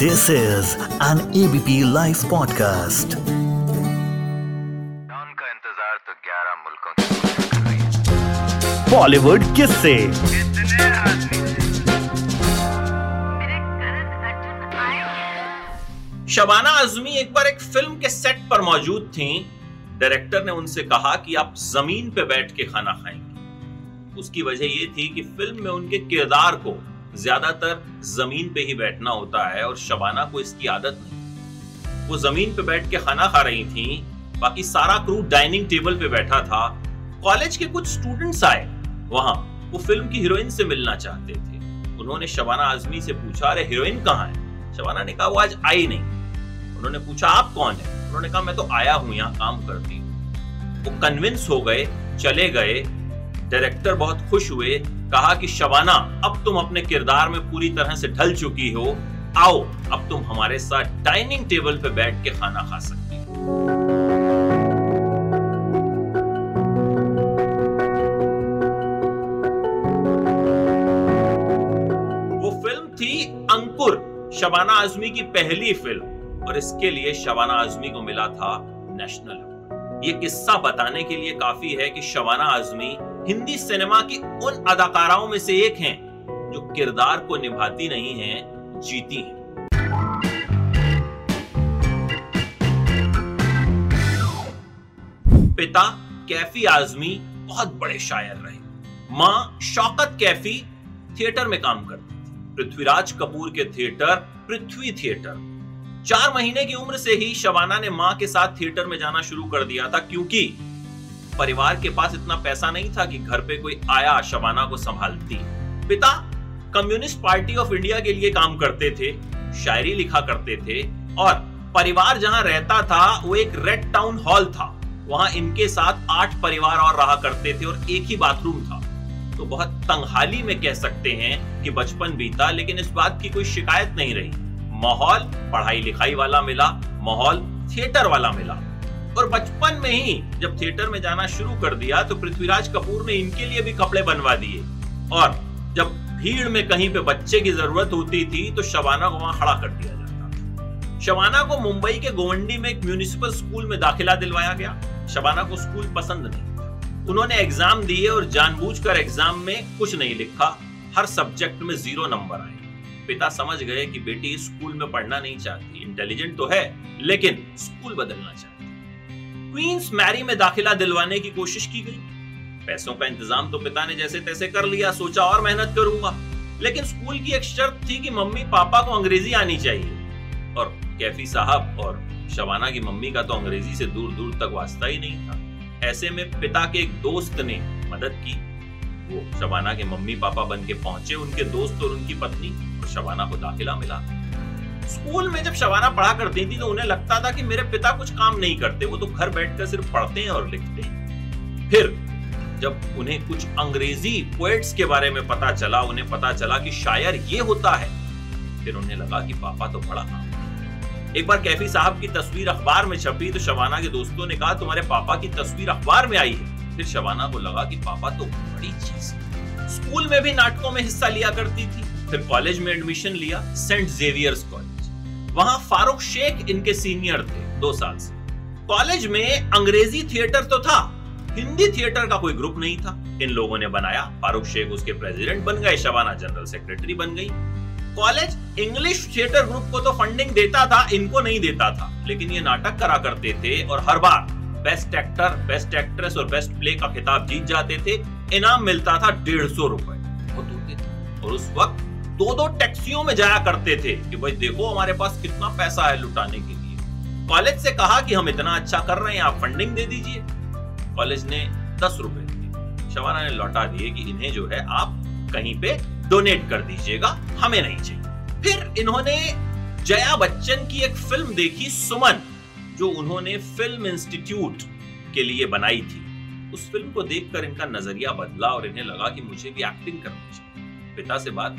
This is an ABP Life podcast. Don का इंतज़ार तो 11 मुल्कों बॉलीवुड किस से शबाना आजमी एक बार एक फ़िल्म के सेट पर मौजूद थीं। डायरेक्टर ने उनसे कहा कि आप ज़मीन पे बैठ के खाना खाएँगे। उसकी वजह यह थी कि फ़िल्म में उनके किरदार को ज़्यादातर ज़मीन पे ही बैठना होता है और शबाना को इसकी आदत नहीं। वो ज़मीन पे बैठ के खाना खा रही थी, बाकी सारा क्रू डाइनिंग टेबल पे बैठा था। कॉलेज के कुछ स्टूडेंट्स आए। वहाँ वो फ़िल्म की हीरोइन से मिलना चाहते थे। उन्होंने शबाना आजमी से पूछा, अरे हीरोइन कहाँ है? शबाना ने कहा, वो आज आई नहीं। उन्होंने पूछा, आप कौन है? उन्होंने कहा, मैं तो आया हूँ, यहाँ काम करती हूँ। वो कन्विंस हो गए, चले गए। डायरेक्टर बहुत खुश हुए, कहा कि, शबाना, अब तुम अपने किरदार में पूरी तरह से ढल चुकी हो। आओ, अब तुम हमारे साथ डाइनिंग टेबल पे बैठ के खाना खा सकती हो। वो फ़िल्म थी अंकुर, शबाना आजमी की पहली फ़िल्म, और इसके लिए शबाना आजमी को मिला था नेशनल ये किस्सा बताने के लिए काफ़ी है कि शबाना आजमी हिंदी सिनेमा की उन अदाकाराओं में से एक हैं, जो किरदार को निभाती नहीं हैं, जीती हैं। पिता कैफी आजमी बहुत बड़े शायर रहे। माँ शौकत कैफी थिएटर में काम करती थी। पृथ्वीराज कपूर के थिएटर, पृथ्वी थिएटर। चार महीने की उम्र से ही शबाना ने माँ के साथ थिएटर में जाना शुरू कर दिया था, क्योंकि परिवार के पास इतना पैसा नहीं था कि घर पे कोई आया शबाना को संभालती। पिता कम्युनिस्ट पार्टी ऑफ़ इंडिया के लिए काम करते थे, शायरी लिखा करते थे और परिवार जहाँ रहता था, वो एक रेड टाउन हॉल था। वहाँ इनके साथ आठ परिवार और रहा करते थे और एक ही बाथरूम था। तो बहुत तंगहाली में कह सकते हैं कि बचपन बीता, लेकिन इस बात की कोई शिकायत नहीं रही। माहौल पढ़ाई लिखाई वाला मिला, माहौल थिएटर वाला मिला। और बचपन में ही जब थिएटर में जाना शुरू कर दिया तो पृथ्वीराज कपूर ने इनके लिए भी कपड़े बनवा दिए। और जब भीड़ में कहीं पे बच्चे की ज़रूरत होती थी तो शबाना को वहाँ खड़ा कर दिया जाता शबाना को मुंबई के गोवंडी में एक म्यूनिसिपल स्कूल में दाखिला दिलवाया गया। शबाना को स्कूल पसंद नहीं उन्होंने एग्ज़ाम दिए और जानबूझकर एग्ज़ाम में कुछ नहीं लिखा। हर सब्जेक्ट में ज़ीरो नंबर आए। पिता समझ गए कि बेटी स्कूल में पढ़ना नहीं चाहती। इंटेलिजेंट तो है, लेकिन स्कूल बदलना चाहती। क्वींस मैरी में दाखिला दिलवाने की कोशिश की गई। पैसों का इंतज़ाम तो पिता ने जैसे तैसे कर लिया, सोचा और मेहनत करूँगा। लेकिन स्कूल की एक शर्त थी कि मम्मी पापा को अंग्रेज़ी आनी चाहिए। और कैफी साहब और शबाना की मम्मी का तो अंग्रेज़ी से दूर दूर तक वास्ता ही नहीं था। ऐसे में पिता के एक दोस्त ने मदद की। वो शबाना के मम्मी पापा बन के पहुँचे, उनके दोस्त और उनकी पत्नी, और शबाना को दाखिला मिला। स्कूल में जब शबाना पढ़ा करती थी तो उन्हें लगता था कि मेरे पिता कुछ काम नहीं करते। वो तो घर बैठकर सिर्फ़ पढ़ते हैं और लिखते हैं। फिर जब उन्हें कुछ अंग्रेज़ी पोएट्स के बारे में पता चला, उन्हें पता चला कि शायर ये होता है, फिर उन्हें लगा कि पापा तो बड़ा काम एक बार कैफी साहब की तस्वीर अखबार में छपी तो शबाना के दोस्तों ने कहा, तुम्हारे पापा की तस्वीर अखबार में आई है। फिर शबाना को लगा कि पापा तो बड़ी चीज़ स्कूल में भी नाटकों में हिस्सा लिया करती थी। फिर कॉलेज में एडमिशन लिया सेंट जेवियर्स कॉलेज वहाँ फारूक शेख इनके सीनियर थे, दो साल से। कॉलेज में अंग्रेज़ी थिएटर तो था, हिंदी थिएटर का कोई ग्रुप नहीं था। इन लोगों ने बनाया, फारूक शेख उसके प्रेसिडेंट बन गए, शबाना जनरल सेक्रेटरी बन गई। कॉलेज इंग्लिश थिएटर ग्रुप को तो फंडिंग देता था, इनको नहीं देता था, लेकिन ये नाटक करा करते थे और हर बार बेस्ट एक्टर, बेस्ट एक्ट्रेस और बेस्ट प्ले का खिताब जीत जाते थे, इनाम मिलता था डेढ़ सौ रुपए। होते थे। और उस वक्त दो दो टैक्सियों में जाया करते थे कि भाई देखो हमारे पास कितना पैसा है लुटाने के लिए। कॉलेज से कहा कि हम इतना अच्छा कर रहे हैं, आप फंडिंग दे दीजिए। कॉलेज ने दस रुपए दिए। शबाना ने लौटा दिए कि इन्हें जो है आप कहीं पे डोनेट कर दीजिएगा, हमें नहीं चाहिए। फिर इन्होंने जया बच्चन की एक फ़िल्म देखी, सुमन, जो उन्होंने फ़िल्म इंस्टीट्यूट के लिए बनाई थी। उस फ़िल्म को देखकर इनका नज़रिया बदला और इन्हें लगा कि मुझे भी एक्टिंग करनी चाहिए। पिता से बात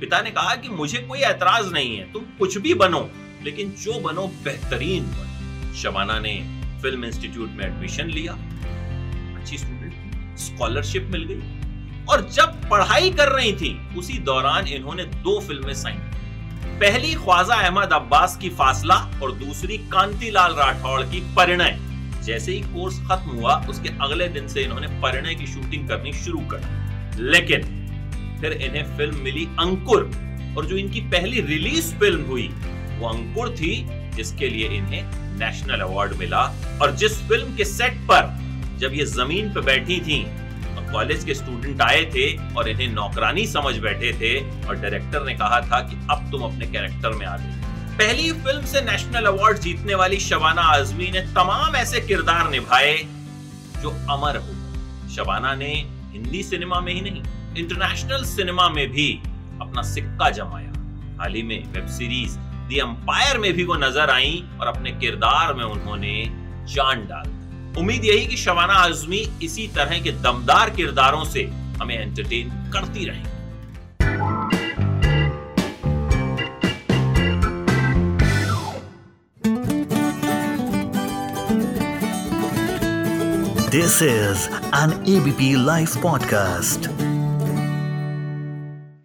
पिता ने कहा कि मुझे कोई ऐतराज नहीं है, तुम कुछ भी बनो, लेकिन जो बनो बेहतरीन बनो। शबाना ने फ़िल्म इंस्टीट्यूट में एडमिशन लिया। अच्छी स्टूडेंट स्कॉलरशिप मिल गई। और जब पढ़ाई कर रही थी, उसी दौरान इन्होंने दो फ़िल्में साइन पहली ख्वाजा अहमद अब्बास की फासला और दूसरी कांतिलाल राठौड़ की परिणय। जैसे ही कोर्स खत्म हुआ, उसके अगले दिन से इन्होंने परिणय की शूटिंग करनी शुरू कर लेकिन फिर इन्हें फ़िल्म मिली अंकुर। और जो इनकी पहली रिलीज़ फ़िल्म हुई, वो अंकुर थी, जिसके लिए इन्हें नेशनल अवार्ड मिला। और जिस फ़िल्म के सेट पर जब ये ज़मीन पर बैठी थी कॉलेज के स्टूडेंट आए थे और इन्हें नौकरानी समझ बैठे थे, और डायरेक्टर ने कहा था कि अब तुम अपने कैरेक्टर में आ गए पहली फ़िल्म से नेशनल अवार्ड जीतने वाली शबाना आजमी ने तमाम ऐसे किरदार निभाए, जो अमर हो शबाना ने हिंदी सिनेमा में ही नहीं इंटरनेशनल सिनेमा में भी अपना सिक्का जमाया। हाल ही में वेब सीरीज़ दी एम्पायर में भी वो नज़र आई और अपने किरदार में उन्होंने जान डाल उम्मीद यही कि शबाना आजमी इसी तरह के दमदार किरदारों से हमें एंटरटेन करती रहेंगी। This is an ABP Life podcast.